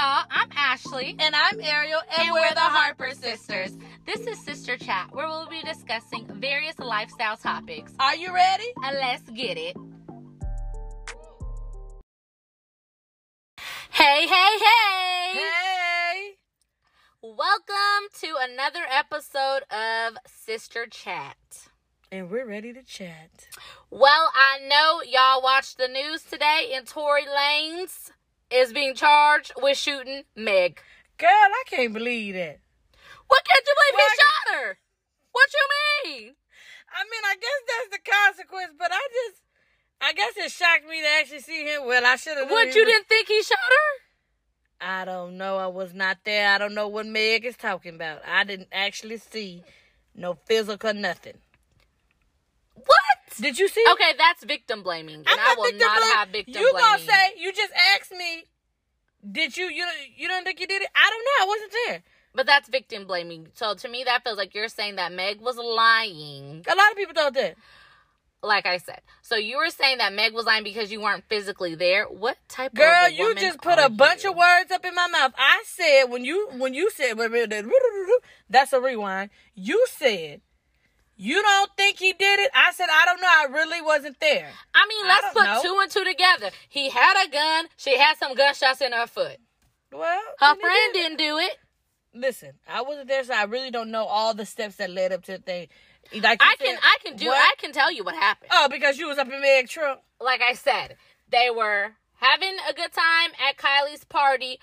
y'all. I'm Ashley. And I'm Ariel, and, And we're, we're the Harper sisters. This is Sister Chat, where we'll be discussing various lifestyle topics. Are you ready? And let's get it. Hey, hey, hey! Hey. Welcome to another episode of Sister Chat. And we're ready to chat. Well, I know y'all watched the news today, and Tory Lanez is being charged with shooting Meg. Girl, I can't believe that. What can't you believe Why- he shot her? What you mean? I mean, I guess that's the consequence, but I just, I guess it shocked me to actually see him. Well, I should have. What you didn't think he shot her? I don't know. I was not there. I don't know what Meg is talking about. I didn't actually see no physical nothing. What? Did you see? Okay, that's victim blaming, and I'm I will not blaming. have victim You blaming. You gonna say you just asked me? Did you you you don't think you did it? I don't know. I wasn't there. but that's victim blaming. So to me, that feels like you're saying that Meg was lying. A lot of people thought that. Like I said, so you were saying that Meg was lying because you weren't physically there. What type Girl, of a you just put a bunch you? of words up in my mouth. I said when you when you said that's a rewind. You said you don't think he did it. I said I don't know. I really wasn't there. I mean, let's don't put know. two and two together. He had a gun. She had some gunshots in her foot. Well, Her friend did didn't do it. Listen, I wasn't there, so I really don't know all the steps that led up to the thing. Like I can, I can do, what? I can tell you what happened. Oh, because you was up in Meg trunk. like I said, they were having a good time at Kylie's party.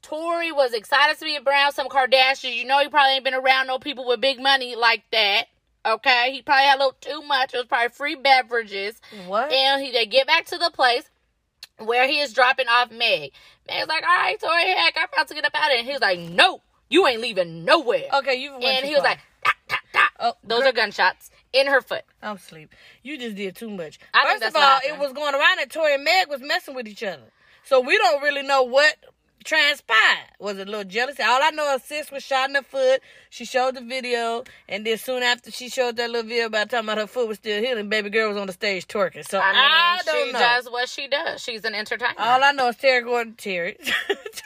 Tory was excited to be around some Kardashians. You know, he probably ain't been around no people with big money like that. Okay, he probably had a little too much. It was probably free beverages. What? And he they get back to the place where he is dropping off Meg. Meg's like, "All right, Tory, heck, I'm about to get up out of here." And he's like, "No, you ain't leaving nowhere." okay, you and he was far. like, "Ta, ta, ta." Oh, "Those girl. are gunshots in her foot." I'm asleep. You just did too much. I First of all, it was going around that Tory and Meg was messing with each other. So we don't really know what transpired. Was it a little jealousy? All I know is sis was shot in the foot. She showed the video, and then soon after she showed that little video about talking about her foot was still healing, baby girl was on the stage twerking. So I I, don't she know. does what she does. She's an entertainer. All I know is Terry going Terry.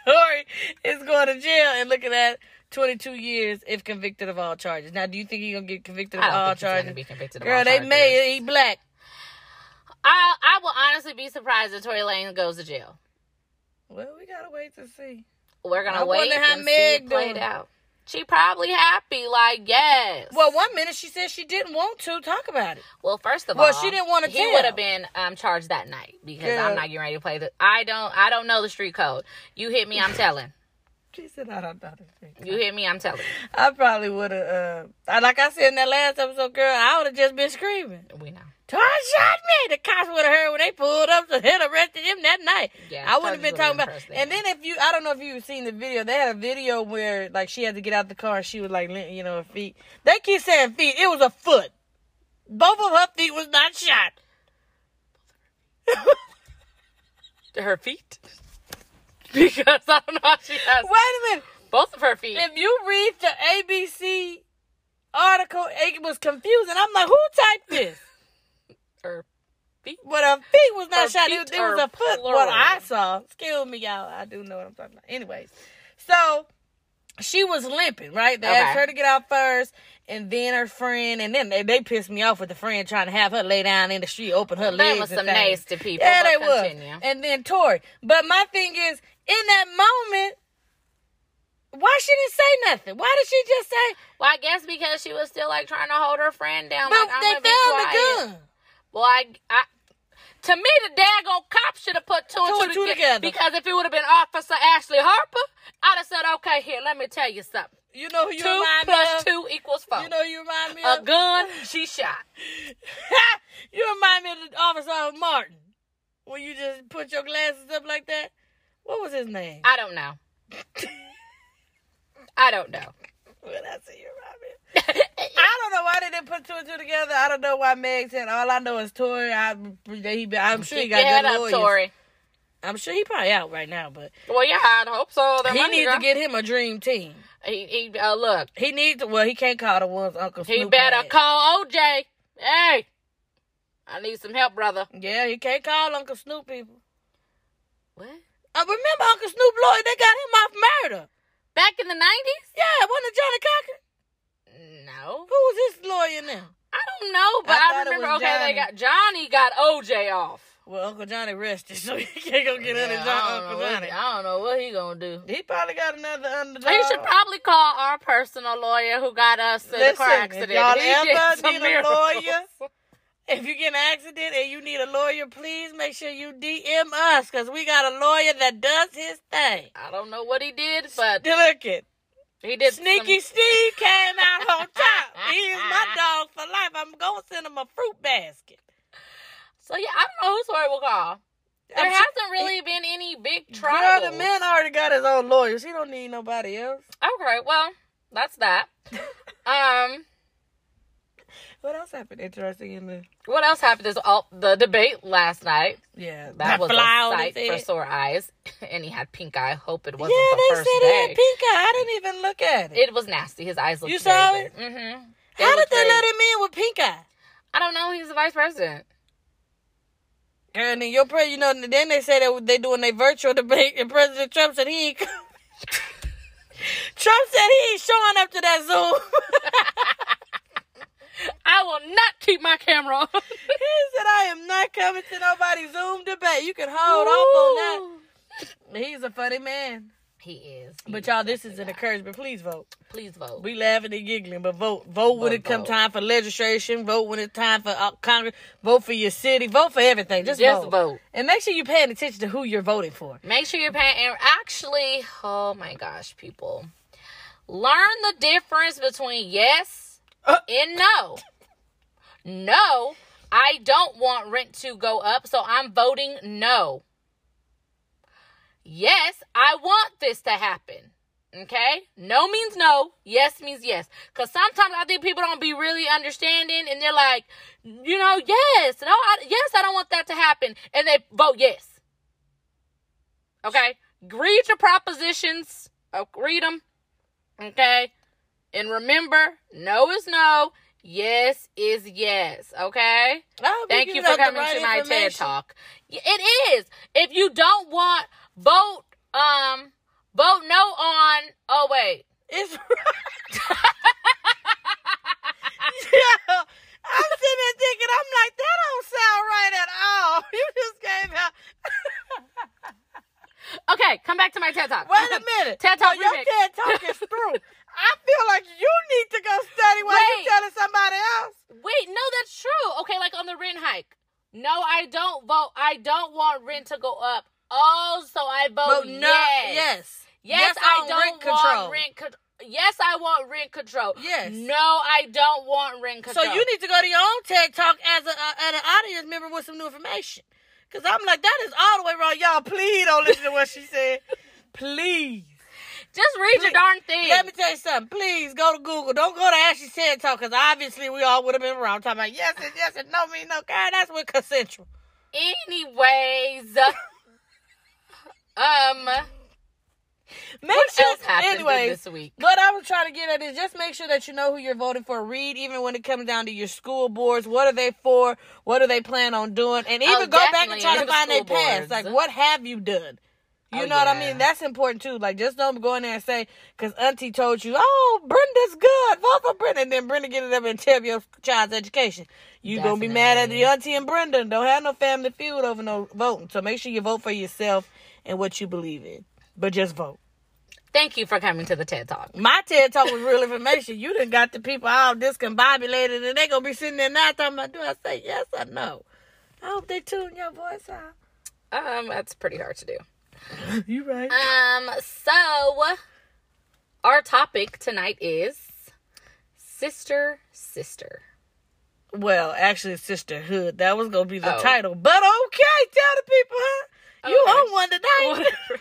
Tory is going to jail and looking at 22 years if convicted of all charges. Now, do you think he's gonna get convicted of all charges? be convicted of Girl, they charges. made. He black. I I will honestly be surprised if Tory Lane goes to jail. Well, we gotta wait to see. We're gonna I wait how and see Meg it played doing. out. She probably happy, like yes. Well, one minute she said she didn't want to talk about it. Well, first of Well, all, she didn't wanna He would have been um, charged that night because Yeah. I'm not getting ready to play the. I don't. I don't know the street code. You hit me, I'm telling. She said, "I don't know." You hit me, I'm telling. you. I probably would have. Uh, like I said in that last episode, girl, I would have just been screaming. We know. Todd shot me. The cops would have heard when they pulled up to hit arrested him that night. Yeah, I wouldn't have been talking about. And then. then if you, I don't know if you've seen the video. They had a video where like she had to get out the car. and She was like, you know, her feet. They keep saying feet. It was a foot. Both of her feet was not shot. Her feet. because I don't know how she has Wait a minute. both of her feet. If you read the ABC article, it was confusing. I'm like, who typed this? Her feet. But her feet was Her not shot. feet It, it was a foot. plural. What I saw. Excuse me, y'all. I do know what I'm talking about. Anyways, so she was limping, right? They asked her to get out first, and then her friend, and then they, they pissed me off with the friend trying to have her lay down in the street, open her Them legs. was and some things. nasty people. Yeah, they was. continue. And then Tory. But my thing is, in that moment, why she didn't say nothing? Why did she just say? Well, I guess because she was still like trying to hold her friend down. But like, they found the gun. Well, I, I, to me, the daggone cop should have put two, Two and and two, together. Because if it would have been Officer Ashley Harper, I'd have said, okay, here, let me tell you something. You know who you two remind me plus of? two equals four. You know who you remind me of? a of? gun, she shot. you remind me of the officer Martin. When you just put your glasses up like that. What was his name? I don't know. I don't know. Well, that's who you of. I don't know why they didn't put two and two together. I don't know why Meg said. All I know is Tory. I, he, I'm sure he got head good up, lawyers. Tory. I'm sure he probably out right now, but Well, yeah, I hope so. Their he needs to get him a dream team. He, he uh, look. He needs to. Well, he can't call the ones Uncle Snoop He better had. call OJ. Hey, I need some help, brother. Yeah, he can't call Uncle Snoop people. What? I remember Uncle Snoop Lloyd. They got him off murder. back in the nineties? Yeah, wasn't it Johnnie Cochran? No, Who was his lawyer now? I don't know, but I I, remember. was Okay, they got Johnnie got OJ off. Well, Uncle Johnnie rested, so he can't go get under Yeah, John, Uncle know what, Johnnie. I don't know what he gonna do. He probably got another underdog. He should probably call our personal lawyer who got us in the Listen, car if accident. y'all He ever need a miracles. lawyer, If you get an accident and you need a lawyer, please make sure you DM us because we got a lawyer that does his thing. I don't know what he did, but Look it. he did Sneaky some- Steve came out on top. He is my dog for life. I'm going to send him a fruit basket. So yeah, I don't know who Tory will call. There I'm hasn't really been any big Girl, the man already got his own lawyers. He don't need nobody else. Okay, well, that's that. Um, What else happened interesting in the... what else happened is all the debate last night. Yeah, That was a fly on sight for head. sore eyes, and he had pink eye. Hope it wasn't Yeah, the they first said he day. had pink eye. I didn't even look at it. It was nasty. His eyes looked. You saw it? Mm-hmm. How did they let him in with pink eye? I don't know. He's the vice president. And then your president, you know, then they say that they doing a virtual debate, and President Trump said he ain't. Trump said he ain't showing up to that Zoom. I will not keep my camera on. he said, "I am not coming to nobody's Zoom debate. You can hold off on that." He's a funny man. He is. But y'all, this is an encouragement. Please vote. Please vote. We laughing and giggling, but vote. Vote when Vote, it come time for legislation. Vote when it's time for uh, Congress. Vote for your city. Vote for everything. Just, Just vote. vote. And make sure you're paying attention to who you're voting for. Make sure you're paying. And actually, oh my gosh, people, learn the difference between yes. And no. No, I don't want rent to go up, so I'm voting no. Yes, I want this to happen. Okay? No means no. Yes means yes. Because sometimes I think people don't be really understanding and they're like, you know, yes, no, I, yes, I don't want that to happen. And they vote yes. Okay? Read your propositions. Read them. Okay? And remember, no is no. Yes is yes. Okay? Thank you for coming right to my TED. Talk. It is. If you don't want vote um vote no on oh wait. It's yeah. I'm sitting there thinking, I'm like, that don't sound right at all. You just gave out. Okay, come back to my TED Talk. Wait a minute. TED Talk So your. TED talk is through. I feel like you need to go study while Wait. you telling somebody else. Wait, no, that's true. Okay, like on the rent hike. No, I don't vote. I don't want rent to go up. Oh, so I vote But yes. no, yes. Yes, Yes I on don't rent want control. rent control. Yes, I want rent control. Yes. No, I don't want rent control. So you need to go to your own TED talk as a, uh, an audience member with some new information. Cause I'm like, that is all the way wrong. Y'all, please don't listen to what she said. Please. Just read your darn thing. Let me tell you something. Please go to Google. Don't go to Ashley's TED talk because obviously we all would have been wrong. Talking about yes and yes and no mean no. God, that's with consensual. Anyways, um, Make what sure, else happened anyways, this week? What I was trying to get at is just make sure that you know who you're voting for. Read even when it comes down to your school boards. What are they for? What do they plan on doing? And even Oh, go back and try to find their past. Like, what have you done? You Oh, know what I mean? That's important too. Like, just don't go in there and say, because Auntie told you, oh, Brenda's good. Vote for Brenda. And then Brenda get it up and tell your child's education. You going to be mad at the Auntie and Brenda. Don't have no family feud over no voting. So make sure you vote for yourself and what you believe in. But just vote. Thank you for coming to the TED Talk. My TED talk was real information. You done got the people all discombobulated and they gonna be sitting there now talking about do I say yes or no? I hope they tune your voice out. Um, that's pretty hard to do. You right. Um, so our topic tonight is sister, sister. Well, actually sisterhood. That was gonna be the Oh. title. But okay, tell the people, huh? You Okay. on one tonight.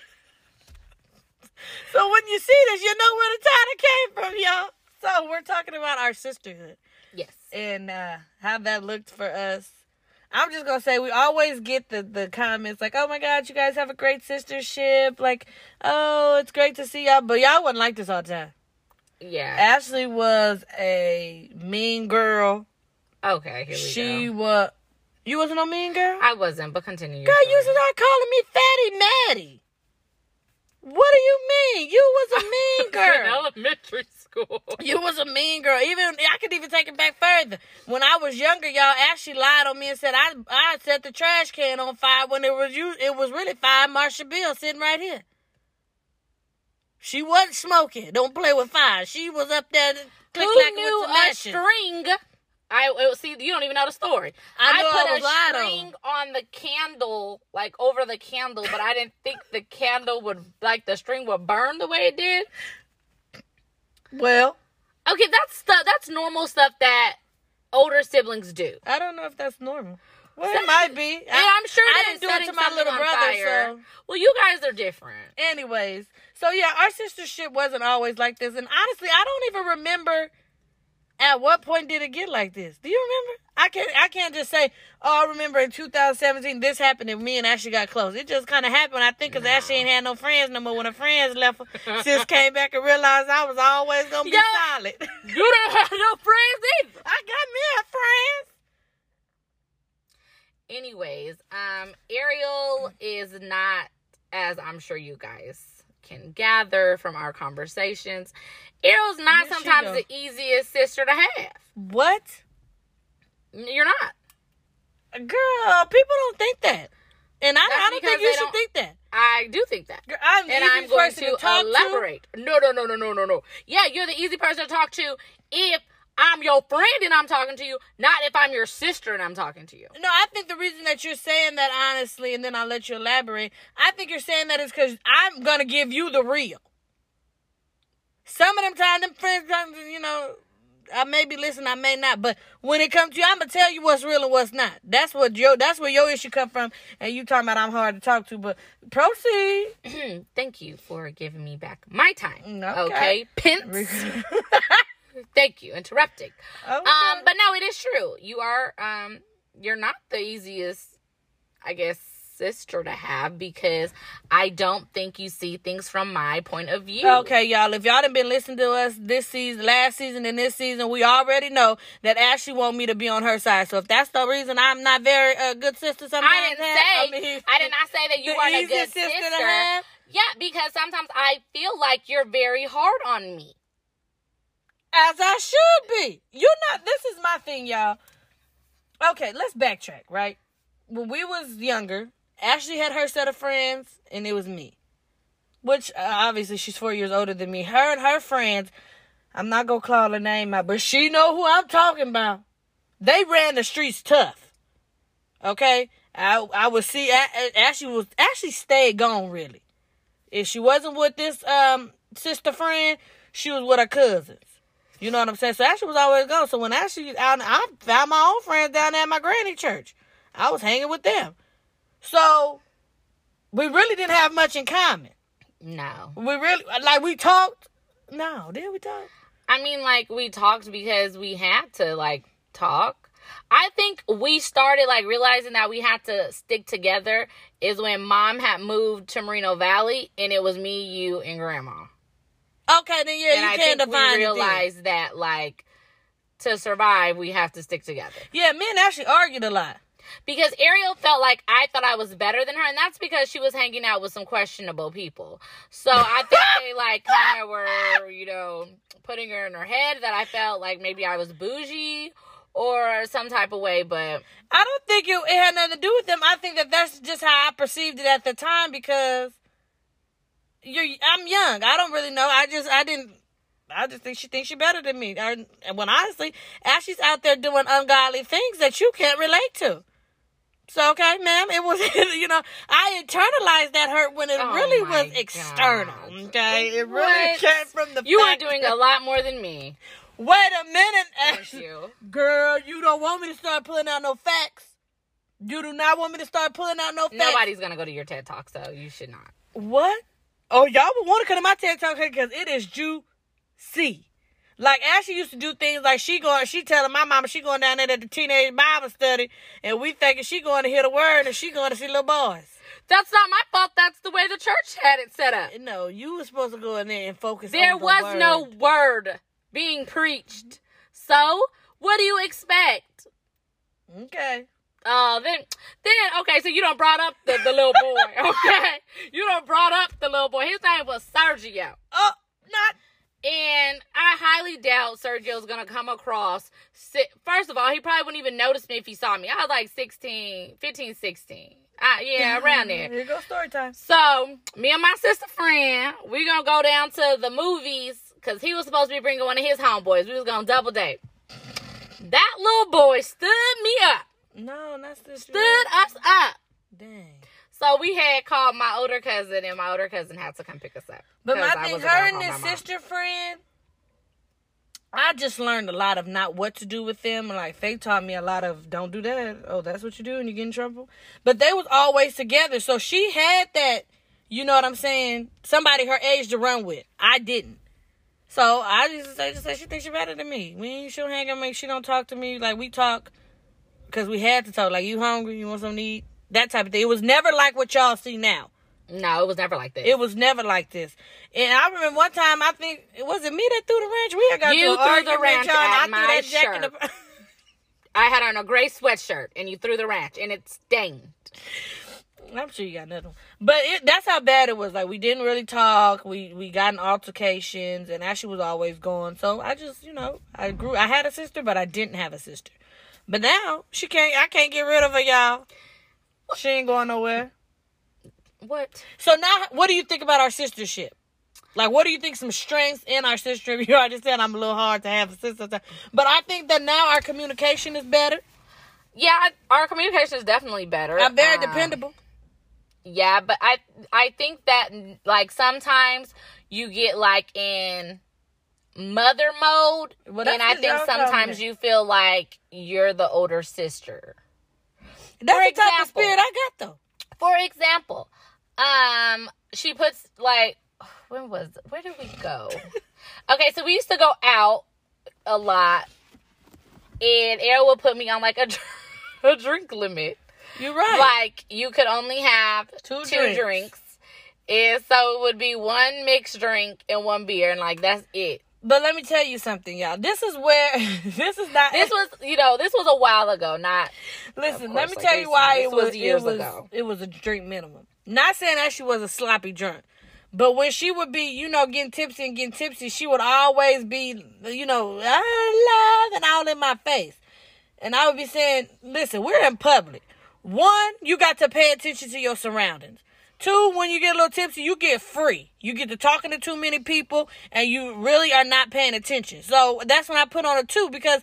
so when you see this, you know where the title came from, y'all. So we're talking about our sisterhood. yes. and uh, how that looked for us. I'm just gonna say we always get the the comments like, "Oh my God, you guys have a great sistership!" Like, "Oh, it's great to see y'all," but y'all wasn't like this all the time. Yeah. Ashley was a mean girl. Okay, here we go. She go. was. You wasn't a mean girl. I wasn't, but continue. Girl, you story. start calling me Fatty Maddie. What do you mean? You was a mean in girl. elementary school. You was a mean girl. Even I could even take it back further. When I was younger, y'all actually lied on me and said I I set the trash can on fire when it was you. It was really fire. Marsha Bill sitting right here. She wasn't smoking. Don't play with fire. She was up there Who knew with a string? I see. You don't even know the story. I I, put I a on. string on. the candle, like over the candle, but I didn't think the candle would, like the string would burn the way it did. Well, Okay, that's stuff. That's normal stuff that older siblings do. I don't know if that's normal. Well, it might be. Yeah, I'm sure I didn't do it to my little brother. So. Well, you guys are different. Anyways, so yeah, our sistership wasn't always like this, and honestly, I don't even remember at what point did it get like this. Do you remember? I can't. I can't just say, "Oh, I remember in 2017 this happened and me and Ashley got close." It just kind of happened. I think because Ashley ain't had no friends no more. When her friends left, her, sis came back and realized I was always gonna be Yeah. solid. You didn't have no friends either. I got me a friends. Anyways, um, Ariel is not, as I'm sure you guys can gather from our conversations, Ariel's not Where'd sometimes the easiest sister to have. What, You're not. girl? People don't think that, and I, I don't think you should don't- think that. I do think that. Girl, I'm the And I'm going person to talk elaborate. No, no, no, no, no, no, no. Yeah, you're the easy person to talk to if I'm your friend and I'm talking to you, not if I'm your sister and I'm talking to you. No, I think the reason that you're saying that honestly, and then I'll let you elaborate. I think you're saying that is because I'm gonna give you the real. Some of them times, them friends, you know, I may be listening, I may not, but when it comes to you, I'm gonna tell you what's real and what's not. That's what your, that's where your issue come from. And you talking about I'm hard to talk to, but proceed. Thank you for giving me back my time. Okay. Okay, Pence. Thank you, interrupting. Okay. Um, but no, it is true. You are um you're not the easiest, I guess, sister to have because I don't think you see things from my point of view. Okay, y'all. If y'all done been listening to us this season, last season, and this season, we already know that Ashley want me to be on her side. So if that's the reason I'm not very uh, good sister, sometimes I didn't say I, mean, did not say that you weren't a good sister sister. to have. Yeah, because sometimes I feel like you're very hard on me. as I should be. You're not. This is my thing, y'all. Okay, let's backtrack. Right when we was younger, Ashley had her set of friends, and it was me. Which uh, obviously she's four years older than me. Her and her friends. I'm not gonna call her name out, but she know who I'm talking about. They ran the streets tough. Okay, I I would see Ashley was Ashley stayed gone really. If she wasn't with this um sister friend, she was with her cousins. You know what I'm saying? So Ashley was always gone. So when Ashley out, I found my own friends down there at my granny church. I was hanging with them. So we really didn't have much in common. No. We really like we talked. No, did we talk? I mean, like, we talked because we had to, like, talk. I think we started, like, realizing that we had to stick together is when mom had moved to Moreno Valley and it was me, you, and grandma. Okay, then yeah, and you I can't think define we realized that, like, to survive, we have to stick together. Yeah, me and Ashley argued a lot. Because Ariel felt like I thought I was better than her, and that's because she was hanging out with some questionable people. So I think they like kind of were, you know, putting her in her head that I felt like maybe I was bougie or some type of way. But I don't think it, it had nothing to do with them. I think that that's just how I perceived it at the time because you're I'm young. I don't really know. I just I didn't. I just think she thinks she better than me. And when honestly, Ashley's out there doing ungodly things that you can't relate to. So okay, ma'am, it was you know I internalized that hurt when it Oh really was external. God. Okay, it really What? came from the you are doing that- a lot more than me. Wait a minute, Thank eh, you. Girl, you don't want me to start pulling out no facts. You do not want me to start pulling out no facts. Nobody's gonna go to your TED talk, so you should not. What? Oh, y'all would want to come to my TED Talk because it is juicy. Like Ashley used to do things like she going, she telling my mama she going down there at the teenage Bible study, and we thinking she going to hear the word and she going to see little boys. That's not my fault. That's the way the church had it set up. No, you were supposed to go in there and focus. There on the was word. no word being preached. So, what do you expect? Okay. Oh, then, then, okay, so you don't brought up the, the little boy, okay? You don't brought up the little boy. His name was Sergio. Oh, not And I highly doubt Sergio's gonna come across. si- First of all, he probably wouldn't even notice me if he saw me. I was like 16, 15, 16. Uh, yeah, around there. Here you go, story time. So, me and my sister friend, we gonna go down to the movies because he was supposed to be bringing one of his homeboys. We was gonna double date. That little boy stood me up, No, not the stood us up. Dang. So we had called my older cousin, and my older cousin had to come pick us up. But my I thing, her and this sister friend, I just learned a lot of not what to do with them. Like they taught me a lot of don't do that. Oh, that's what you do and you get in trouble. But they was always together. So she had that, you know what I'm saying, somebody her age to run with. I didn't. So I just say, just say she thinks she better than me. We she don't hang on me. She don't talk to me. Like we talk because we had to talk. Like you hungry? You want something to eat? That type of thing. It was never like what y'all see now. No, it was never like this. It was never like this. And I remember one time, I think, it was it me that threw the wrench? We had got You threw the wrench at I my threw that in the... I had on a gray sweatshirt, and you threw the wrench, and it stained. I'm sure you got nothing. But it, that's how bad it was. Like, we didn't really talk. We we got in altercations, and Ashley was always gone. So I just, you know, I grew. I had a sister, but I didn't have a sister. But now, she can't, I can't get rid of her, y'all. She ain't going nowhere. What? So now, what do you think about our sistership? Like, what do you think some strengths in our sistership? You already said I'm a little hard to have a sister, but I think that now our communication is better. Yeah, our communication is definitely better. I'm very Um, dependable. Yeah, but I I think that like sometimes you get like in mother mode, Well, and I think sometimes you feel like you're the older sister. That's for the type of example- spirit I got, though. For example, um, she puts like when was where did we go? okay, so we used to go out a lot, and Ariel would put me on like a a drink limit. You're right. Like you could only have Two two, drinks. drinks. And so it would be one mixed drink and one beer, and like that's it. But let me tell you something, y'all. This is where this is not. This was, you know, this was a while ago, not Listen, Of let me like tell you why it was, was years it was ago. it was a drink minimum. Not saying that she was a sloppy drunk, but when she would be, you know, getting tipsy and getting tipsy, she would always be, you know, I love and all in my face, and I would be saying, "Listen, we're in public. One, you got to pay attention to your surroundings." Two, when you get a little tipsy, you get free. You get to talking to too many people, and you really are not paying attention. So that's when I put on a two because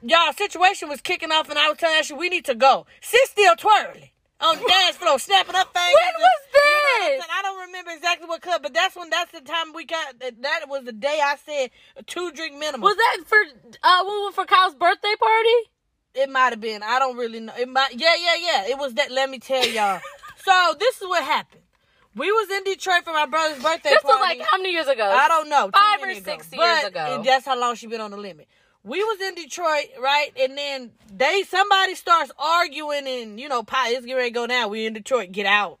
y'all situation was kicking off, and I was telling Ashley we need to go. Sit still twirling on the dance floor, snapping up fingers. When was You know this? I don't remember exactly what club, but that's when that's the time we got. That, was the day I said a two drink minimum. was that for uh we for Kyle's birthday party? It might have been. I don't really know. It might. Yeah, yeah, yeah. It was that. Let me tell y'all. so this is what happened. We was in Detroit for my brother's birthday This was party. like how many years ago? I don't know. Five or ago. six But years ago. it- that's how long she been on the limit. We was in Detroit, right? And then they somebody starts arguing, and you know, pie it's getting ready to go down. We in Detroit, get out.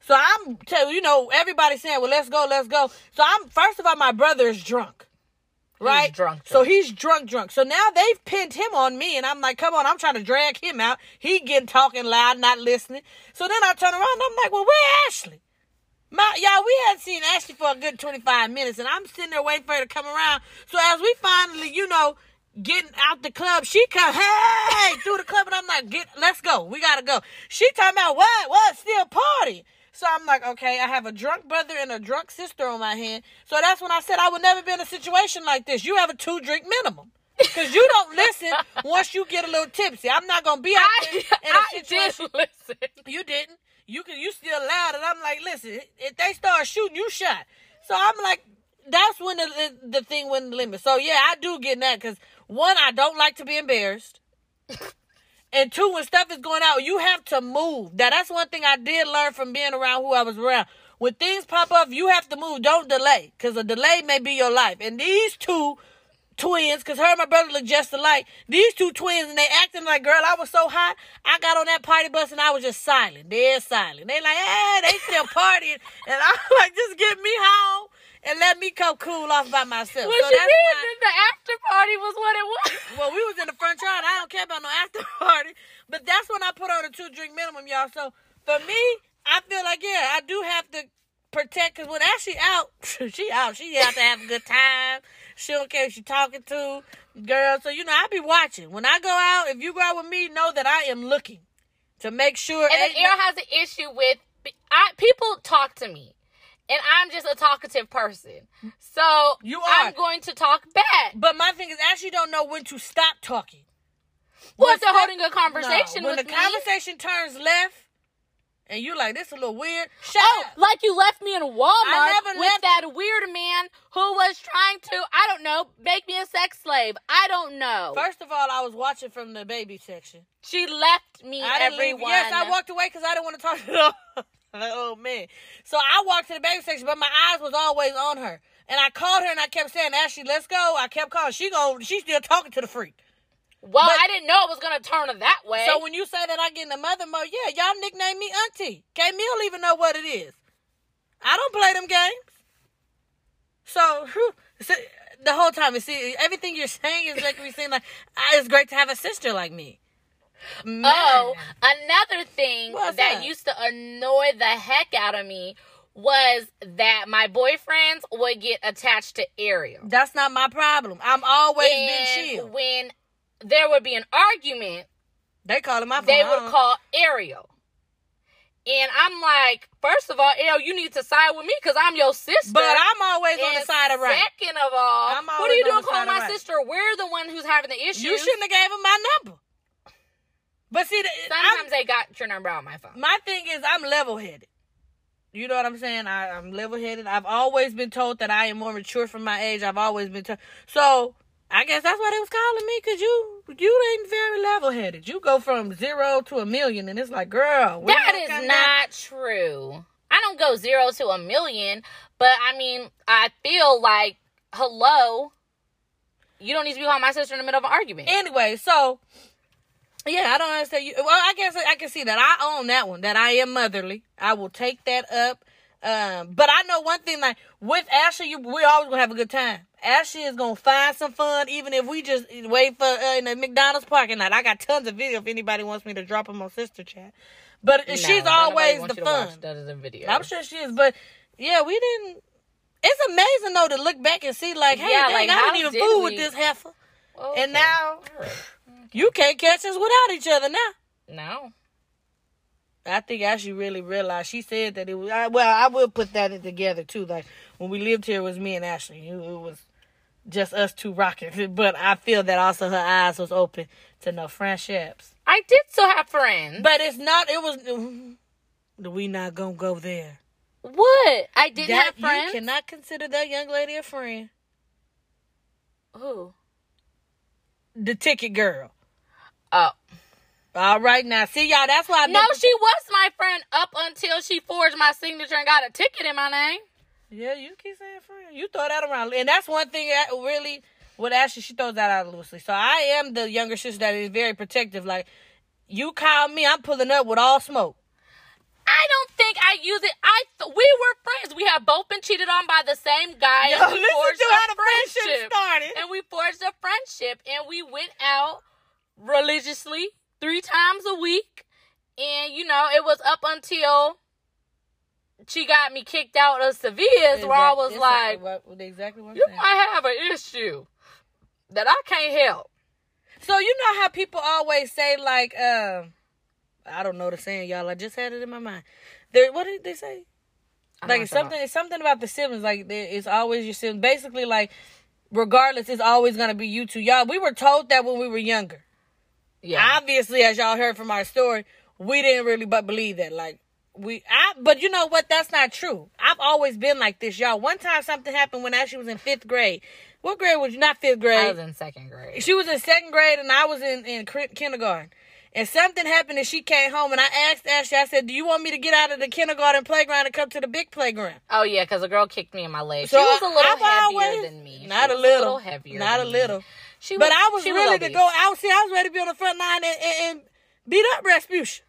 So I'm tell you know everybody saying, well, let's go, let's go. So I'm first of all, my brother is drunk. Right, drunk, So he's drunk, drunk. So now they've pinned him on me, and I'm like, "Come on!" I'm trying to drag him out. He getting talking loud, not listening. So then I turn around, and I'm like, "Well, where Ashley?" My y'all, we hadn't seen Ashley for a good 25 minutes, and I'm sitting there waiting for her to come around. So as we finally, you know, getting out the club, she come, hey, through the club, and I'm like, get, let's go, we gotta go. She talking about what, what, still party. So I'm like, okay, I have a drunk brother and a drunk sister on my hand. So that's when I said I would never be in a situation like this. You have a two drink minimum. Cause you don't listen once you get a little tipsy. I'm not gonna be out I, there in a I situation. did listen. You didn't. You can. You still loud, and I'm like, listen. If they start shooting, you shot. So I'm like, that's when the the, the thing went the limit. So yeah, I do get that because one, I don't like to be embarrassed, and two, when stuff is going out, you have to move. Now that's one thing I did learn from being around who I was around. When things pop up, you have to move. Don't delay, because a delay may be your life. And these two twins, because her and my brother look just alike. These two twins, and they acting like, girl, I was so hot. I got on that party bus and I was just silent. They're silent. They like, hey, they still partying. And I'm like, just get me home and let me come cool off by myself. What so you that's mean? why, The after party was what it was. well, we was in the front yard. I don't care about no after party. But that's when I put on a two drink minimum, y'all. So for me, I feel like, yeah, I do have to protect because when Ashley out, she out. She out to have a good time. She don't care if she talking to girl. So you know, I be watching. When I go out, if you go out with me, know that I am looking to make sure. And Air has an issue with I people talk to me. And I'm just a talkative person. So You I'm going to talk back. But my thing is, actually, don't know when to stop talking. Well, if they're holding a conversation No, when the me. conversation turns left, and you're like this is a little weird. Shut Oh, up. like you left me in Walmart I never with left- that weird man who was trying to, I don't know, make me a sex slave. I don't know. First of all, I was watching from the baby section. she left me I didn't leave. everyone. Yes, I walked away because I didn't want to talk to the old man. So I walked to the baby section, but my eyes was always on her. And I called her and I kept saying, Ashley, let's go. I kept calling. She go, she's still talking to the freak. Well, But- I didn't know it was gonna turn that way. So when you say that I get in the mother mode, yeah, y'all nickname me Auntie. K Mill even know what it is. I don't play them games. So, whew, so, the whole time, you see, everything you're saying is making me seem like ah, it's great to have a sister like me. Man. Oh, another thing What's that up? used to annoy the heck out of me was that my boyfriends would get attached to Ariel. that's not my problem. I'm always been and chill. when there would be an argument, They calling my phone. they would call Ariel. And I'm like, first of all, Ariel, you need to side with me because I'm your sister. But I'm always on the side of right. Second of all, what are you doing calling my right. sister? We're the one who's having the issue. You shouldn't have gave him my number. But see, the, Sometimes they got your number on my phone. My thing is I'm level headed. You know what I'm saying? I, I'm level headed. I've always been told that I am more mature for my age. I've always been told. So I guess that's why they was calling me because you you ain't very level headed. You go from zero to a million, and it's like, girl, that is don't is got not true. I don't go zero to a million, but I mean, I feel like, hello, you don't need to be calling my sister in the middle of an argument. Anyway, so yeah, I don't understand you. Well, I guess I can see that. I own that one. That I am motherly. I will take that up. Um, but I know one thing. Like with Ashley, you, we always gonna have a good time. Ashley is gonna find some fun, even if we just wait for uh, in the McDonald's parking lot. I got tons of video if anybody wants me to drop them on sister chat. But No, she's always the fun. That is a video. I'm sure she is. But yeah, we didn't. It's amazing though to look back and see like, hey, Yeah, dang, like, I didn't even did fool with this heifer. Okay. And now. You can't catch us without each other now. No. I think Ashley really realized. She said that it was. I, well, I will put that in together too. Like when we lived here, it was me and Ashley. It, it was just us two rocking. But I feel that also her eyes was open to no friendships. I did still have friends. But it's not. It was. We not gonna go there. what? I didn't That- have friends. You cannot consider that young lady a friend. Who? The ticket girl. Oh. All right, now see y'all. That's why I No, she was my friend up until she forged my signature and got a ticket in my name. Yeah, you keep saying friend. You throw that around, and that's one thing that really with Ashley. She throws that out loosely. So I am the younger sister that is very protective. Like you call me, I'm pulling up with all smoke. I don't think I use it. I th- we were friends. We have both been cheated on by the same guy. Yo, and we forged a the friendship started. And we forged a friendship, and we went out religiously three times a week. And you know, it was up until she got me kicked out of Sevilla's, where I was Exact- like, what, exactly what "You saying. might have an issue that I can't help." So you know how people always say like, um, I don't know the saying, y'all. I just had it in my mind. There, what did they say? Like it's something it's something about the siblings like it's always your siblings basically like regardless it's always gonna be you two y'all we were told that when we were younger Yeah. obviously as y'all heard from our story we didn't really but believe that like we I but you know what that's not true I've always been like this y'all one time something happened when Ashley was in fifth grade what grade was you not fifth grade I was in second grade. she was in second grade and I was in in kindergarten and something happened and she came home and I asked Ashley I said do you want me to get out of the kindergarten playground and come to the big playground Oh yeah, because a girl kicked me in my leg. So she was a little I've heavier always- than me. Not She a was little. heavier. Not a little. Me. She But I was really to go out. See, I was ready to be on the front line and, and, and beat up Rasputia.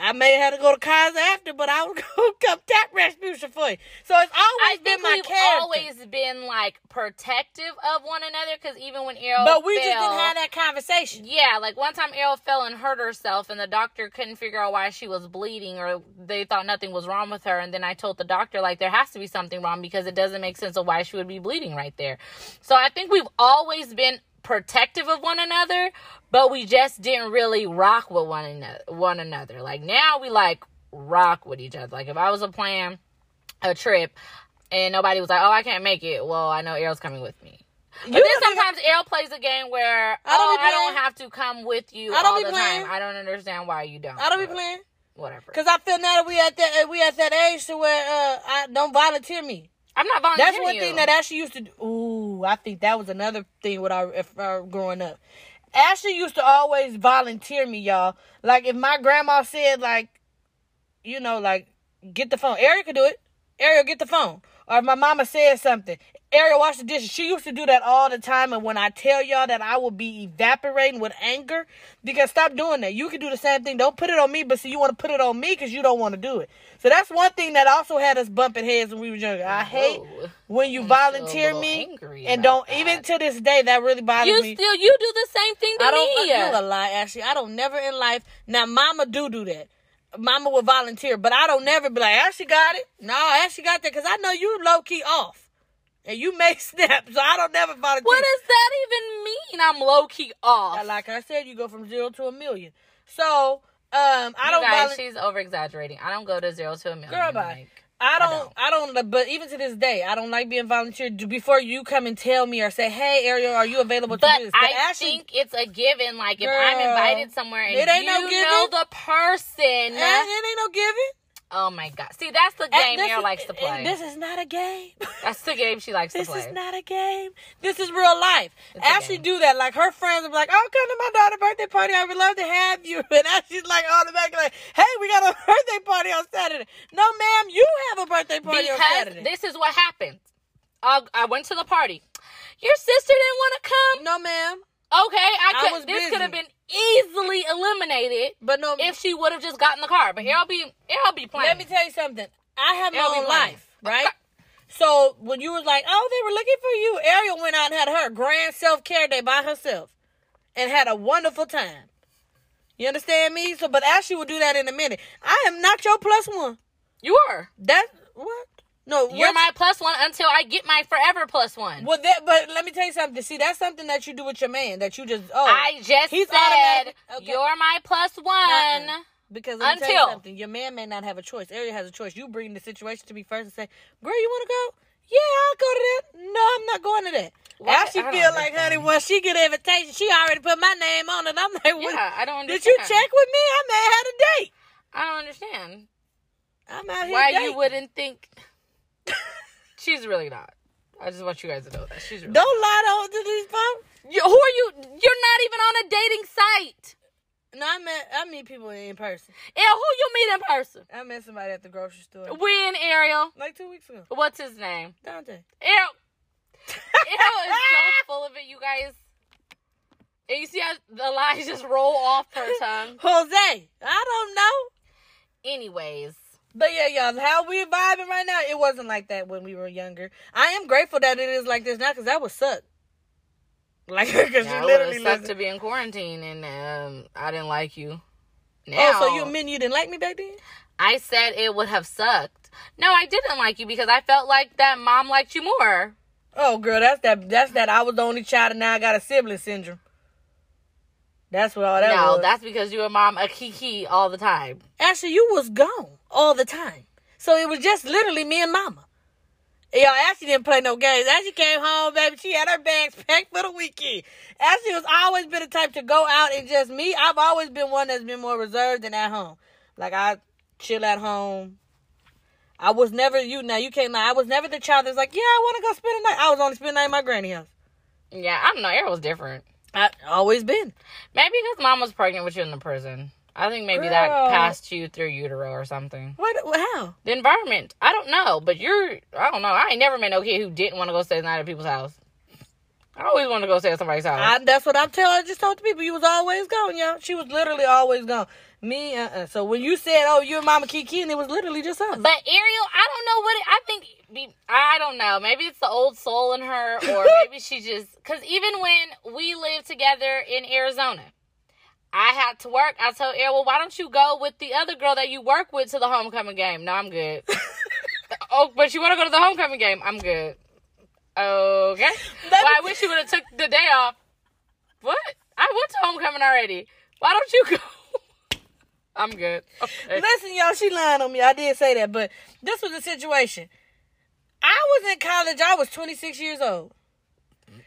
I may have had to go to Kaiser after, but I would go come tap Rasputia for you. So it's always I been think my we've character. always been like protective of one another because even when Ariel but we fell, just didn't have that conversation. Yeah, like one time Ariel fell and hurt herself, and the doctor couldn't figure out why she was bleeding, or they thought nothing was wrong with her. And then I told the doctor, like, there has to be something wrong because it doesn't make sense of why she would be bleeding right there. So I think we've always been protective of one another, but we just didn't really rock with one another. One another. Like now we like rock with each other. Like if I was a plan a trip and nobody was like, "Oh, I can't make it," well, I know Ariel's coming with me. But You then don't even- sometimes Ariel plays a game where I don't oh, I don't have to come with you I don't all be the playing. time. I don't understand why you don't. I don't be playing. Whatever. Cause I feel now that we at that we at that age to where uh I don't volunteer me. I'm not volunteering. That's one thing that Ashley used to do. Ooh, I think that was another thing with our if our growing up. Ashley used to always volunteer me, y'all. Like if my grandma said like, you know, like get the phone. Ariel could do it. Ariel, get the phone. Or if my mama said something, Ariel, wash the dishes. She used to do that all the time. And when I tell y'all that I will be evaporating with anger, because stop doing that. You can do the same thing. Don't put it on me, but see, you want to put it on me because you don't want to do it. So that's one thing that also had us bumping heads when we were younger. I hate Whoa. when you I'm volunteer me angry and don't even to this day that really bothers You me. You still you do the same thing to I don't. me. You a lie, Ashley. I don't never in life. Now, Mama do do that. Mama will volunteer, but I don't never be like Ashley got it. No, Ashley got that because I know you low key off, and you may snap. So I don't never volunteer. what does that even mean? I'm low key off. Like I said, you go from zero to a million. So um, I you don't. guys, she's over exaggerating. I don't go to zero to a million. Girl, bye. Like, I I don't, I don't, but even to this day, I don't like being volunteered before you come and tell me or say, hey, Ariel, are you available to But do this? I Ashley, think it's a given. Like if I'm invited somewhere and it ain't you no know the person, eh, it ain't no giving. Oh my god! See, that's the game is- likes to play. This is not a game. that's the game she likes to play. This is not a game. This is real life. It's Ashley do that. Like her friends will be like, "Oh, come to my daughter's birthday party. I would love to have you." And Ashley's like automatically like, "Hey, we got a birthday party on Saturday." No, ma'am, you have a birthday party on because Saturday. this is what happened. I, I went to the party. Your sister didn't want to come. no, ma'am. Okay, I I could. was this could have been easily eliminated But no, if she would have just got in the car. But Ariel be Ariel be playing. let me tell you something. I have my own playing. life, right? So when you were like, "Oh, they were looking for you," Ariel went out and had her grand self care day by herself, and had a wonderful time. You understand me? So, but Ashley will do that in a minute. I am not your plus one. You are. That what? No, You're my plus one until I get my forever plus one. Well, that, but let me tell you something. See, that's something that you do with your man. That you just oh, I just he's said okay. you're my plus one. Uh-uh. because let me tell Until- you something. Your man may not have a choice. Ariel has a choice. You bring the situation to me first and say, "Girl, you want to go? Yeah, I'll go to that. No, I'm not going to that." What? Ashley I don't feel like, honey, understand. once she get an invitation, she already put my name on it. I'm like, what? Yeah, I don't Did you check with me? I may have had a date. I don't understand I'm out here. why you wouldn't think. She's really not. I just want you guys to know that she's really. Don't lie to, to these folks. You, who are you? You're not even on a dating site. No, I met I meet people in person. And who you meet in person? I met somebody at the grocery store When Ariel? like two weeks ago. What's his name? Dante. Ariel. Ariel is so full of it, you guys. And you see how the lies just roll off her tongue. Jose. I don't know. Anyways, But yeah, y'all, how we vibing right now, it wasn't like that when we were younger. I am grateful that it is like this now because that would suck. Like, because yeah, you literally sucked to be in quarantine and um, I didn't like you. Now, Oh, so you mean you didn't like me back then? I said it would have sucked. No, I didn't like you because I felt like that mom liked you more. Oh, girl, that's that. That's that. I was the only child, and now I got a sibling syndrome. That's what all that no, was. that's because you were mom a kiki all the time. Actually, you was gone all the time, so it was just literally me and Mama. Yo, Ashley didn't play no games. Ashley came home, baby. She had her bags packed for the weekend. Ashley was always been the type to go out and just me. I've always been one that's been more reserved than at home. Like I chill at home. I was never you. Now you can't lie. I was never the child that's like, yeah, I want to go spend the night. I was only spending night at my granny house. Yeah, I don't know. Ariel was different. I always been. Maybe because mom was pregnant with you in the prison. I think maybe Girl. that passed you through utero or something. What? How? The environment. I don't know, but you're. I don't know. I ain't never met no kid who didn't want to go stay the night at people's house. I always want to go stay at somebody's house. I, that's what I'm telling. I just told the people you was always gone, yo. She was literally always gone. Me, uh-uh. So when you said, "Oh, you and Mama Kiki," and it was literally just us. But Ariel, I don't know what it, I think. be- I don't know. Maybe it's the old soul in her, or maybe she just. Because even when we lived together in Arizona, I had to work. I told Ariel, "Well, why don't you go with the other girl that you work with to the homecoming game?" No, I'm good. oh, but you want to go to the homecoming game? I'm good. Okay. Well, I wish you would have took the day off. What? I went to homecoming already. Why don't you go? I'm good. Okay. Listen, y'all, she lying on me. I did say that, but this was the situation. I was in college. I was 26 years old.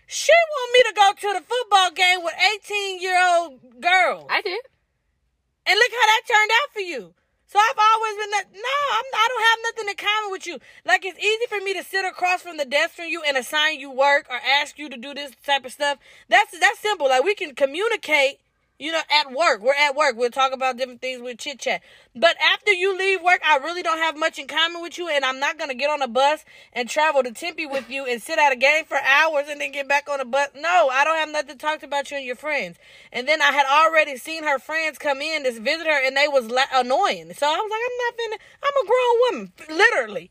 She want me to go to the football game with 18 year old girls. I did. And look how that turned out for you. So I've always been that. No, I'm, I don't have nothing in common with you. Like it's easy for me to sit across from the desk from you and assign you work or ask you to do this type of stuff. That's that's simple. Like we can communicate. You know, at work, we're at work. We'll talk about different things. We'll chit chat. But after you leave work, I really don't have much in common with you, and I'm not gonna get on a bus and travel to Tempe with you and sit at a game for hours and then get back on a bus. No, I don't have nothing to talk about you and your friends. And then I had already seen her friends come in to visit her, and they was la- annoying. So I was like, I'm not finna. I'm a grown woman, literally.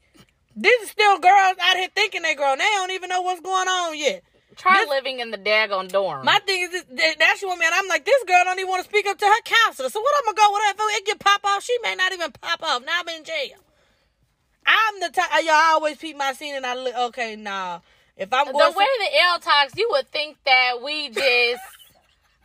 These are still girls out here thinking they grown. They don't even know what's going on yet. Try This- living in the daggone dorm. My thing is, this- that's what man. I'm like, this girl don't even want to speak up to her counselor. So what I'm gonna go with her? If it get pop off, she may not even pop off. Now I'm in jail. I'm the type. Y'all I always peep my scene, and I look. Okay, nah. If I'm the going, way the L talks, you would think that we just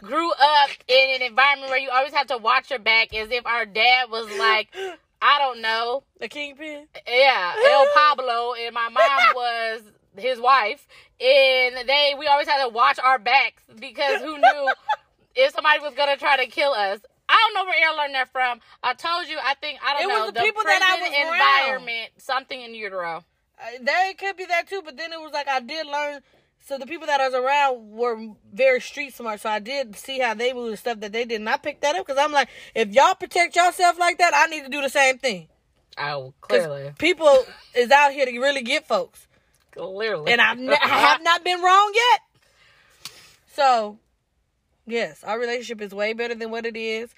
grew up in an environment where you always have to watch your back, as if our dad was like, I don't know, the kingpin. yeah, El Pablo, and my mom was his wife, and they we always had to watch our backs because who knew if somebody was gonna try to kill us. I don't know where Air learned that from. I told you, I think I don't It know was the people that I was around. environment, something in utero. Uh, it could be that too, but then it was like I did learn. So the people that I was around were very street smart, so I did see how they moved and stuff that they did, and I picked that up because I'm like, if y'all protect yourself like that, I need to do the same thing. Oh, clearly, people is out here to really get folks. Clearly, and I've ne- I have not been wrong yet. So, yes, our relationship is way better than what it is.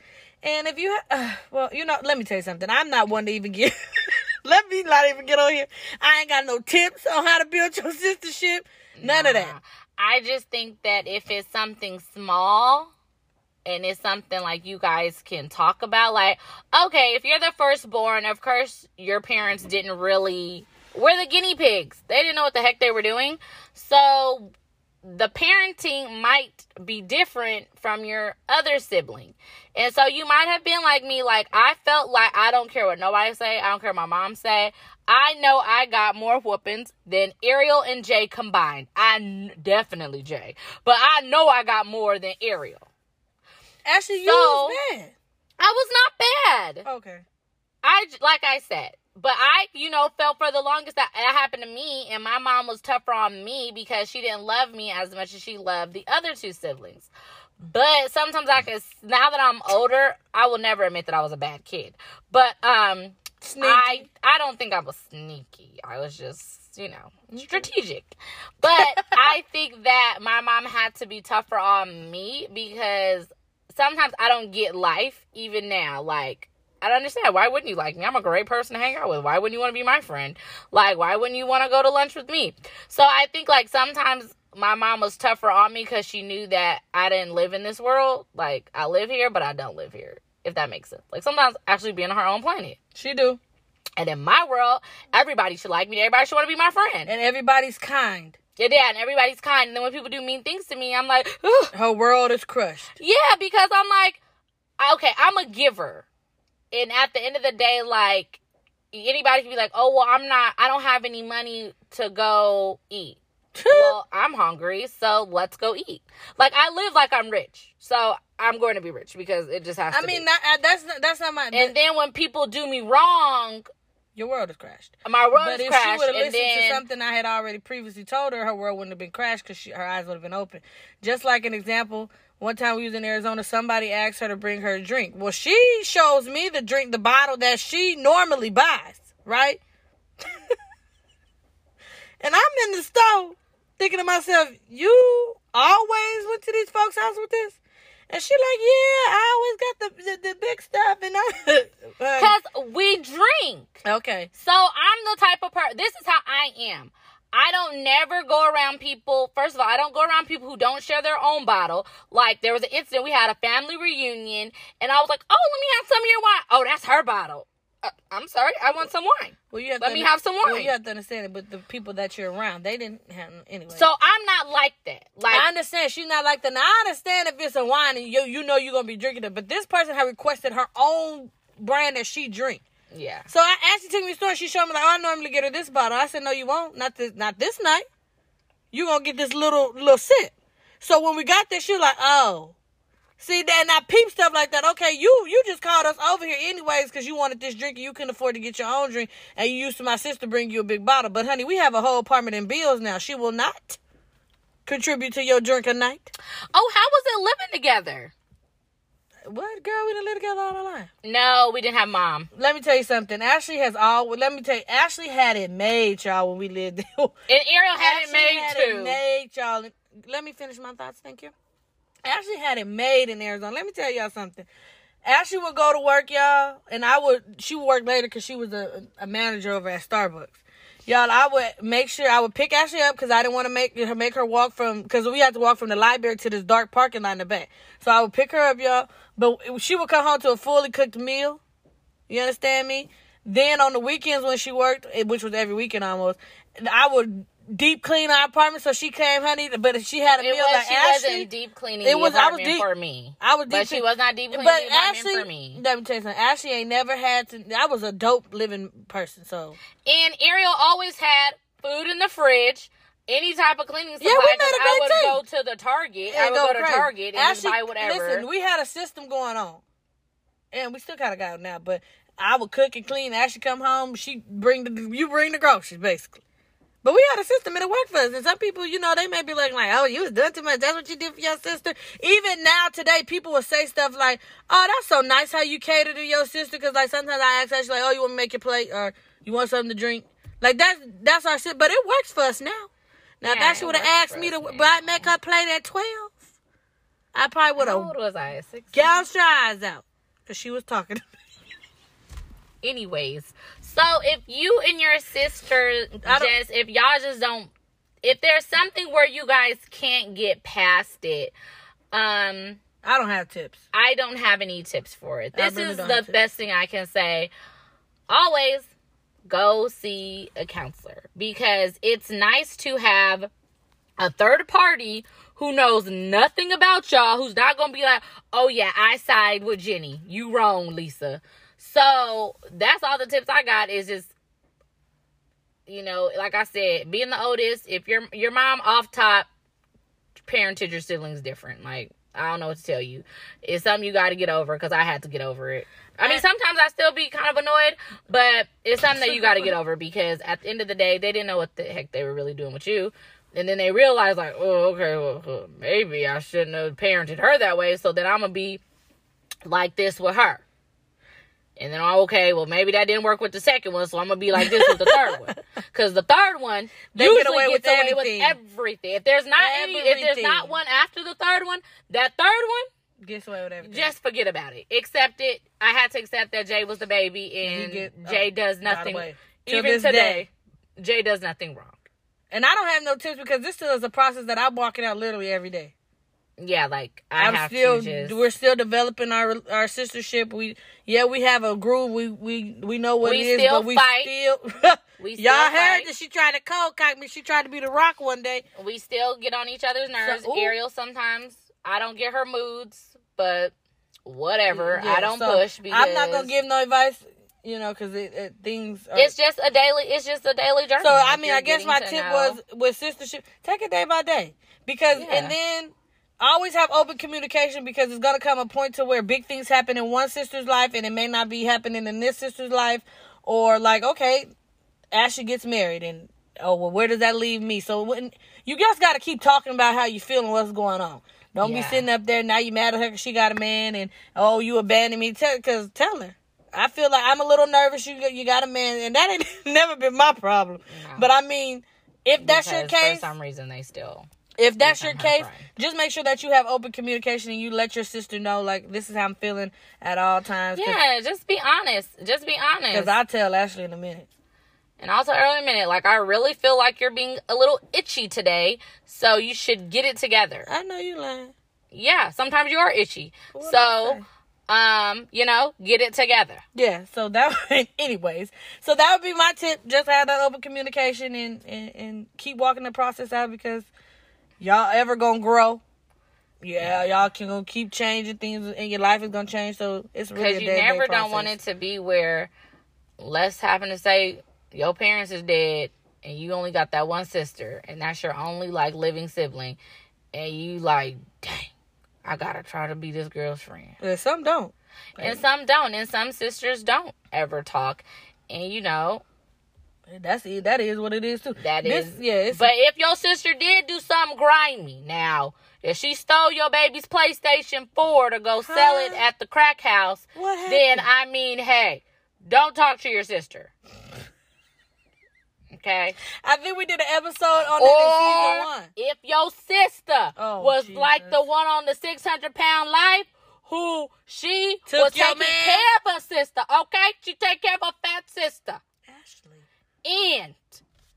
And if you, uh, well, you know, let me tell you something. I'm not one to even get. let me not even get on here. I ain't got no tips on how to build your sistership. None of that. I just think that if it's something small and it's something like you guys can talk about, like, okay, if you're the firstborn, of course your parents didn't really, we're the guinea pigs. They didn't know what the heck they were doing. So the parenting might be different from your other sibling. And so you might have been like me, like I felt like I don't care what nobody say, I don't care what my mom say. I know I got more whoopings than Ariel and Jay combined. I definitely Jay, but I know I got more than Ariel. Actually, you So- was bad. I was not bad. Okay. I like I said, but I, you know, felt for the longest that that happened to me, and my mom was tougher on me because she didn't love me as much as she loved the other two siblings. But sometimes I can. Now that I'm older, I will never admit that I was a bad kid. But um, Sneaky. I I don't think I was sneaky. I was just you know strategic. But I think that my mom had to be tougher on me because sometimes I don't get life even now. Like I don't understand. Why wouldn't you like me? I'm a great person to hang out with. Why wouldn't you want to be my friend? Like, why wouldn't you want to go to lunch with me? So I think like sometimes my mom was tougher on me because she knew that I didn't live in this world. Like I live here, but I don't live here. If that makes sense. Like sometimes actually being on her own planet. She do. And in my world, everybody should like me. Everybody should want to be my friend. And everybody's kind. Yeah, yeah, and everybody's kind. And then when people do mean things to me, I'm like. Her world is crushed. Yeah, because I'm like, okay, I'm a giver. And at the end of the day, like, anybody can be like, oh, well, I'm not, I don't have any money to go eat. well, I'm hungry, so let's go eat. Like, I live like I'm rich. So I'm going to be rich because it just has I to mean, be. not, uh, that's not, that's not my. and then when people do me wrong, your world is crashed. my world But is if she would have listened to something I had already previously told her, her world wouldn't have been crashed because her eyes would have been open. Just like an example, one time we was in Arizona, somebody asked her to bring her a drink. Well, she shows me the drink, the bottle that she normally buys, right? and I'm in the store thinking to myself, you always went to these folks' house with this? And she like, yeah, I always got the the, the big stuff, and I. Because um, we drink. okay. So I'm the type of person. This is how I am. I don't never go around people. First of all, I don't go around people who don't share their own bottle. Like there was an incident, we had a family reunion, and I was like, "Oh, let me have some of your wine." Oh, that's her bottle. Uh, I'm sorry, I want some wine. Well, you have Let to me have some Well, wine. you have to understand it, but the people that you're around, they didn't have anyway. So I'm not like that. Like I understand she's not like that. Now, I understand if it's a wine and you you know you're gonna be drinking it, but this person had requested her own brand that she drink. Yeah. So I asked her to take me to the store. She showed me like, oh, I normally get her this bottle. I said, no, you won't. Not this. Not this night. You gonna get this little little sip. So when we got there, she was like, oh. See that and I peep stuff like that. Okay, you you just called us over here anyways because you wanted this drink and you couldn't afford to get your own drink and you used to my sister bring you a big bottle. But honey, we have a whole apartment in bills now. She will not contribute to your drink a night. Oh, how was it living together? What girl? We didn't live together all our life. No, we didn't have mom. Let me tell you something. Ashley has all. Let me tell you. Ashley had it made, y'all. When we lived there. And Ariel had it Ashley made had too. It made, y'all. Let me finish my thoughts. Thank you. Ashley had it made in Arizona. Let me tell y'all something. Ashley would go to work, y'all, and I would. She would work later because she was a, a manager over at Starbucks. Y'all, I would make sure I would pick Ashley up because I didn't want to make her make her walk from because we had to walk from the library to this dark parking lot in the back. So I would pick her up, y'all. But she would come home to a fully cooked meal. You understand me? Then on the weekends when she worked, eh, which was every weekend almost, I would deep clean our apartment. So she came, honey. But if she had a It meal was like she Ashley, wasn't deep cleaning it was- I was deep- for me. I was deep but she was not deep cleaning but Ashley, for me. let me tell you something. Ashley ain't never had to. I was a dope living person. So And Ariel always had food in the fridge. Any type of cleaning supply. Yeah, we made a I would team. go to the Target. Yeah, I would go go, to. Target and Ashley, buy whatever. Listen, we had a system going on, and we still kind of got it now. But I would cook and clean. Ashley come home, she bring the you bring the groceries basically. But we had a system and it worked for us. And some people, you know, they may be like, like, oh, you was doing too much. That's what you did for your sister. Even now today, people will say stuff like, oh, that's so nice how you cater to your sister. Because like sometimes I ask Ashley like, oh, you want to make your plate or you want something to drink. Like that's that's our shit. But it works for us now. Now if Yeah, Ashley it would have asked me to, I make her plate at twelve. I probably would have. How old was I? Six. gouged her eyes out because she was talking. to me. Anyways, so if you and your sister just if y'all just don't if there's something where you guys can't get past it, um I don't have tips. I don't have any tips for it. This really is the best thing I can say. Always go see a counselor because it's nice to have a third party who knows nothing about y'all, who's not gonna be like, oh yeah, I side with Jenny. You wrong, Lisa. So that's all the tips I got is just you know, like I said, being the oldest, if your your mom off top parented your siblings different. Like I don't know what to tell you. It's something you got to get over because I had to get over it. I mean, sometimes I still be kind of annoyed, but it's something that you got to get over because at the end of the day, they didn't know what the heck they were really doing with you. And then they realized, like, oh, okay, well, maybe I shouldn't have parented her that way. So then I'm going to be like this with her. And then, oh, okay, well, maybe that didn't work with the second one, so I'm going to be like this with the third one. Because the third one, They get usually away with gets away everything. with everything. If there's not any, if there's not one after the third one, that third one, Gets away with everything. just forget about it. Accept it. I had to accept that Jay was the baby, And get- oh, Jay oh, does nothing. Even today, Jay does nothing wrong. and I don't have no tips because this still is a process that I'm walking out literally every day. Yeah, like I I'm have still just. we're still developing our our sistership. We yeah we have a groove. We we we know what We it is, still but we fight. still. We Y'all still heard that she tried to cold cock me. She tried to be the rock one day. we still get on each other's nerves. ooh. Ariel sometimes I don't get her moods, but whatever. Yeah, I don't so push because I'm not gonna give no advice, you know, because it, it things. Are, It's just a daily. It's just a daily journey. so I mean, I guess my tip know- was with sistership. Take it day by day because, Yeah. and then always have open communication because it's gonna come a point to where big things happen in one sister's life and it may not be happening in this sister's life, or like okay, Ashley gets married and oh well, where does that leave me? So when you just got to keep talking about how you feel and what's going on. Don't be sitting up there now you mad at her 'cause she got a man and oh you abandoned me. Tell cause tell her. I feel like I'm a little nervous. You got- you got a man and that ain't never been my problem. No. But I mean, if that's your case, for some reason they still. if that's your case, crying. just make sure that you have open communication and you let your sister know, like, this is how I'm feeling at all times. Yeah, just be honest. Just be honest. Because I'll tell Ashley in a minute. And also, early minute, like I really feel like you're being a little itchy today, so you should get it together. I know you lying. Yeah, sometimes you are itchy, What so um, you know, get it together. Yeah, so that anyways. So that would be my tip. Just have that open communication and, and, and keep walking the process out because y'all ever gonna grow. Yeah, y'all can gonna keep changing things and your life is gonna change. So it's really Because you never don't want it to be where, let's happen to say your parents is dead and you only got that one sister and that's your only like living sibling, and you like, dang, I gotta try to be this girl's friend. Yeah, some don't. And some don't, and some sisters don't ever talk, and you know That's it. That is what it is too. That This- is, yeah. But if your sister did do something grimy, now if she stole your baby's PlayStation Four to go sell it at the crack house, then I mean, hey, don't talk to your sister. Okay. I think we did an episode on that in season Or one. if your sister Oh, was Jesus. like the one on the six hundred pound life, who she Took was taking man? care of her sister. Okay, she take care of her fat sister, Ashley and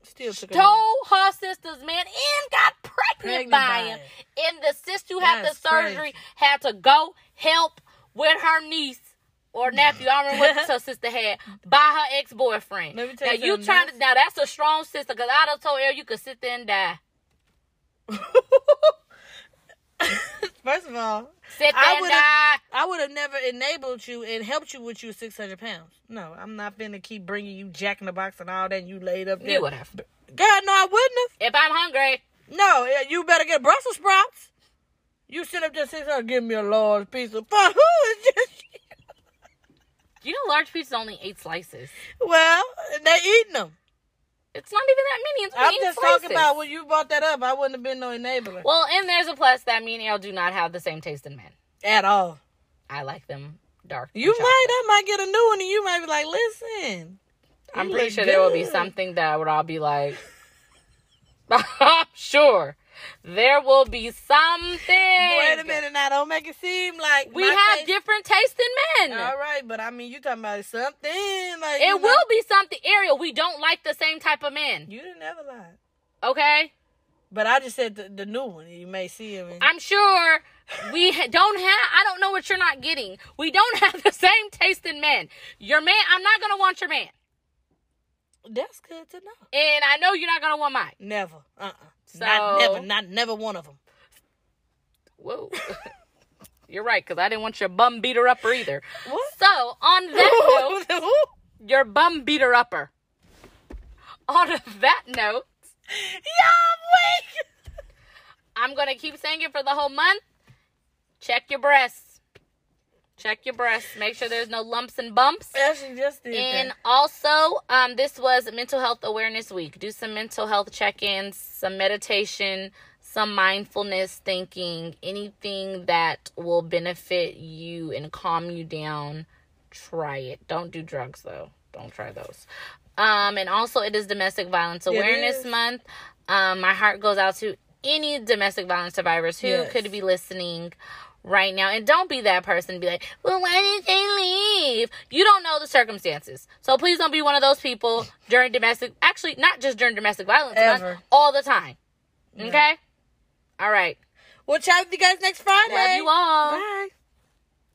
still took stole her sister's man and got pregnant, Pregnant by by him. him. And the sister who had the surgery crazy. had to go help with her niece or nephew. I don't remember what her sister had by her ex boyfriend. Let me tell Now you you trying to now that's a strong sister because I'd have told her you could sit there and die. First of all, Sit there I and die. I would have never enabled you and helped you with you 600 pounds. No, I'm not finna keep bringing you Jack in the Box and all that. And you laid up there. You would have. God, no, I wouldn't have. If I'm hungry. No, you better get Brussels sprouts. You sit up there and say, give me a large piece of fun. Who is just, you know large pizza only eight slices. well, they eating them. It's not even that many. It's I'm just slices. talking about when you brought that up. I wouldn't have been no enabler Well, and there's a plus that me and Elle do not have the same taste in men. at all. I like them dark. You might, I might get a new one, and you might be like, listen. I'm pretty sure there will be something that would all be like. I'm sure there will be something. Wait a minute now, don't make it seem like We have taste- different taste in men. All right, but I mean, you talking about something like It you know- will be something. Ariel, we don't like the same type of men. You didn't ever lie, Okay? but I just said the, the new one. You may see him. I'm sure we don't have, I don't know what you're not getting. We don't have the same taste in men. Your man, I'm not going to want your man. That's good to know. And I know you're not going to want mine. Never, uh, uh So- not never, not never one of them. Whoa. you're right, because I didn't want your bum beater upper either. What? So, on that note, your bum beater upper. On that note, Y'all weak. I'm gonna keep saying it for the whole month. Check your breasts. Check your breasts. Make sure there's no lumps and bumps. Ashley just did And that. also, um, this was Mental Health Awareness Week. Do some mental health check-ins, some meditation, some mindfulness thinking, anything that will benefit you and calm you down. Try it. Don't do drugs though. Don't try those. Um, and also, it is Domestic Violence Awareness. Month. Um, my heart goes out to any domestic violence survivors who Yes. could be listening right now. And don't be that person. Be like, well, why did they leave? You don't know the circumstances. So please don't be one of those people during domestic, actually, not just during domestic violence, month, Ever. all the time. Okay? All right. We'll chat with you guys next Friday. Love you all. Bye.